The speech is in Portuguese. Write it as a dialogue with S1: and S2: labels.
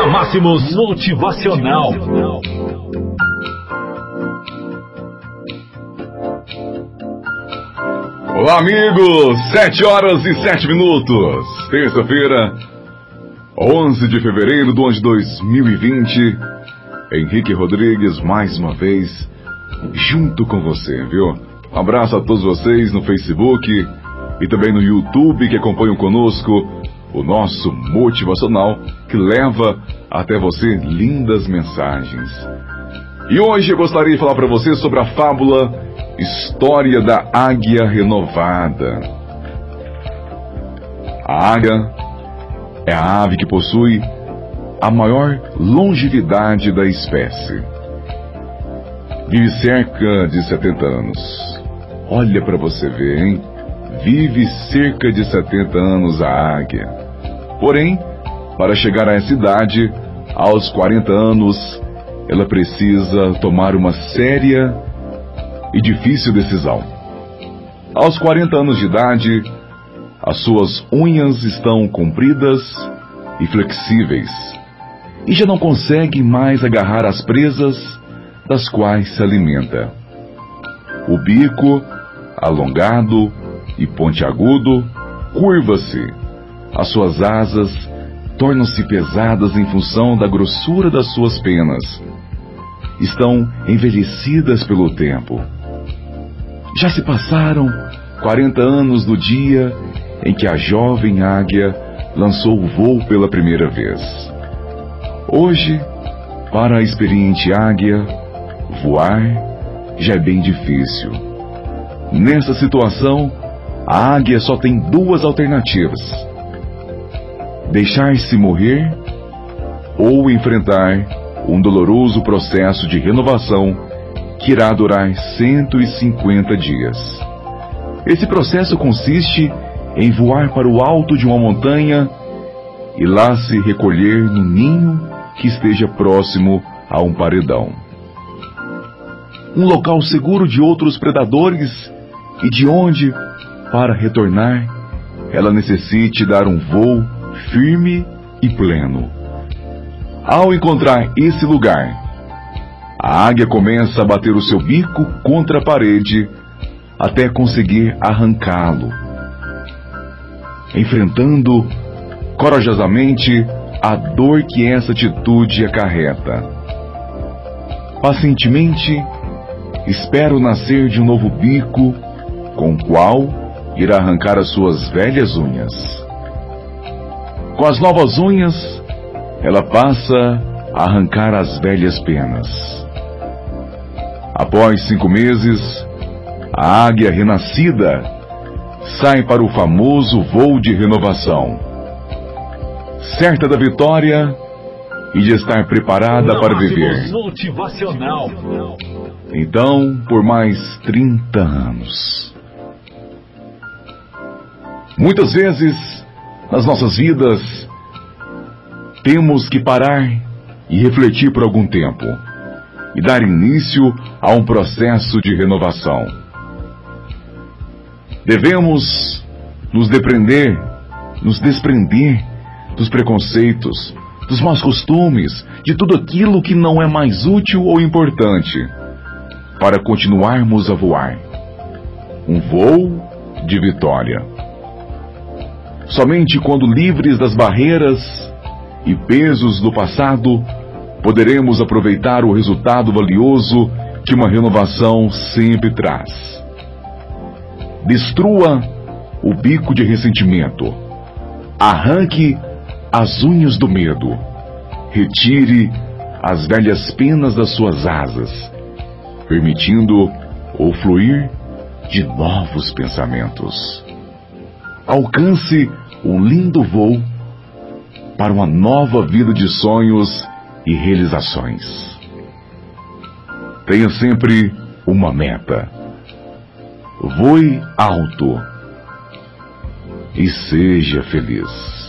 S1: na Máximos Motivacional.
S2: Olá, amigos! 7 horas e 7 minutos. Terça-feira, 11 de fevereiro do ano de 2020. Henrique Rodrigues, mais uma vez, junto com você, viu? Um abraço a todos vocês no Facebook e também no YouTube que acompanham conosco o nosso motivacional que leva até você lindas mensagens. E hoje eu gostaria de falar para você sobre a fábula História da Águia Renovada. A águia é a ave que possui a maior longevidade da espécie. Vive cerca de 70 anos. Olha para você ver, hein? Vive cerca de 70 anos a águia. Porém, para chegar a essa idade, aos 40 anos, ela precisa tomar uma séria e difícil decisão. Aos 40 anos de idade, as suas unhas estão compridas e flexíveis e já não consegue mais agarrar as presas das quais se alimenta. O bico, alongado e pontiagudo, curva-se. As suas asas tornam-se pesadas em função da grossura das suas penas. Estão envelhecidas pelo tempo. Já se passaram 40 anos do dia em que a jovem águia lançou o voo pela primeira vez. Hoje, para a experiente águia, voar já é bem difícil. Nessa situação, a águia só tem duas alternativas: deixar-se morrer ou enfrentar um doloroso processo de renovação que irá durar 150 dias. Esse processo consiste em voar para o alto de uma montanha e lá se recolher no ninho que esteja próximo a um paredão. Um local seguro de outros predadores e de onde, para retornar, ela necessite dar um voo firme e pleno. Ao encontrar esse lugar, a águia começa a bater o seu bico contra a parede até conseguir arrancá-lo. Enfrentando corajosamente a dor que essa atitude acarreta. Pacientemente, espera o nascer de um novo bico com o qual irá arrancar as suas velhas unhas. Com as novas unhas, ela passa a arrancar as velhas penas. Após cinco meses, a águia renascida sai para o famoso voo de renovação. Certa da vitória e de estar preparada para viver. Então, por mais 30 anos. Muitas vezes, nas nossas vidas, temos que parar e refletir por algum tempo e dar início a um processo de renovação. Devemos nos depreender, nos desprender dos preconceitos, dos maus costumes, de tudo aquilo que não é mais útil ou importante, para continuarmos a voar. Um voo de vitória. Somente quando livres das barreiras e pesos do passado, poderemos aproveitar o resultado valioso que uma renovação sempre traz. Destrua o bico de ressentimento. Arranque as unhas do medo. Retire as velhas penas das suas asas, permitindo o fluir de novos pensamentos. Alcance um lindo voo para uma nova vida de sonhos e realizações. Tenha sempre uma meta. Voe alto e seja feliz.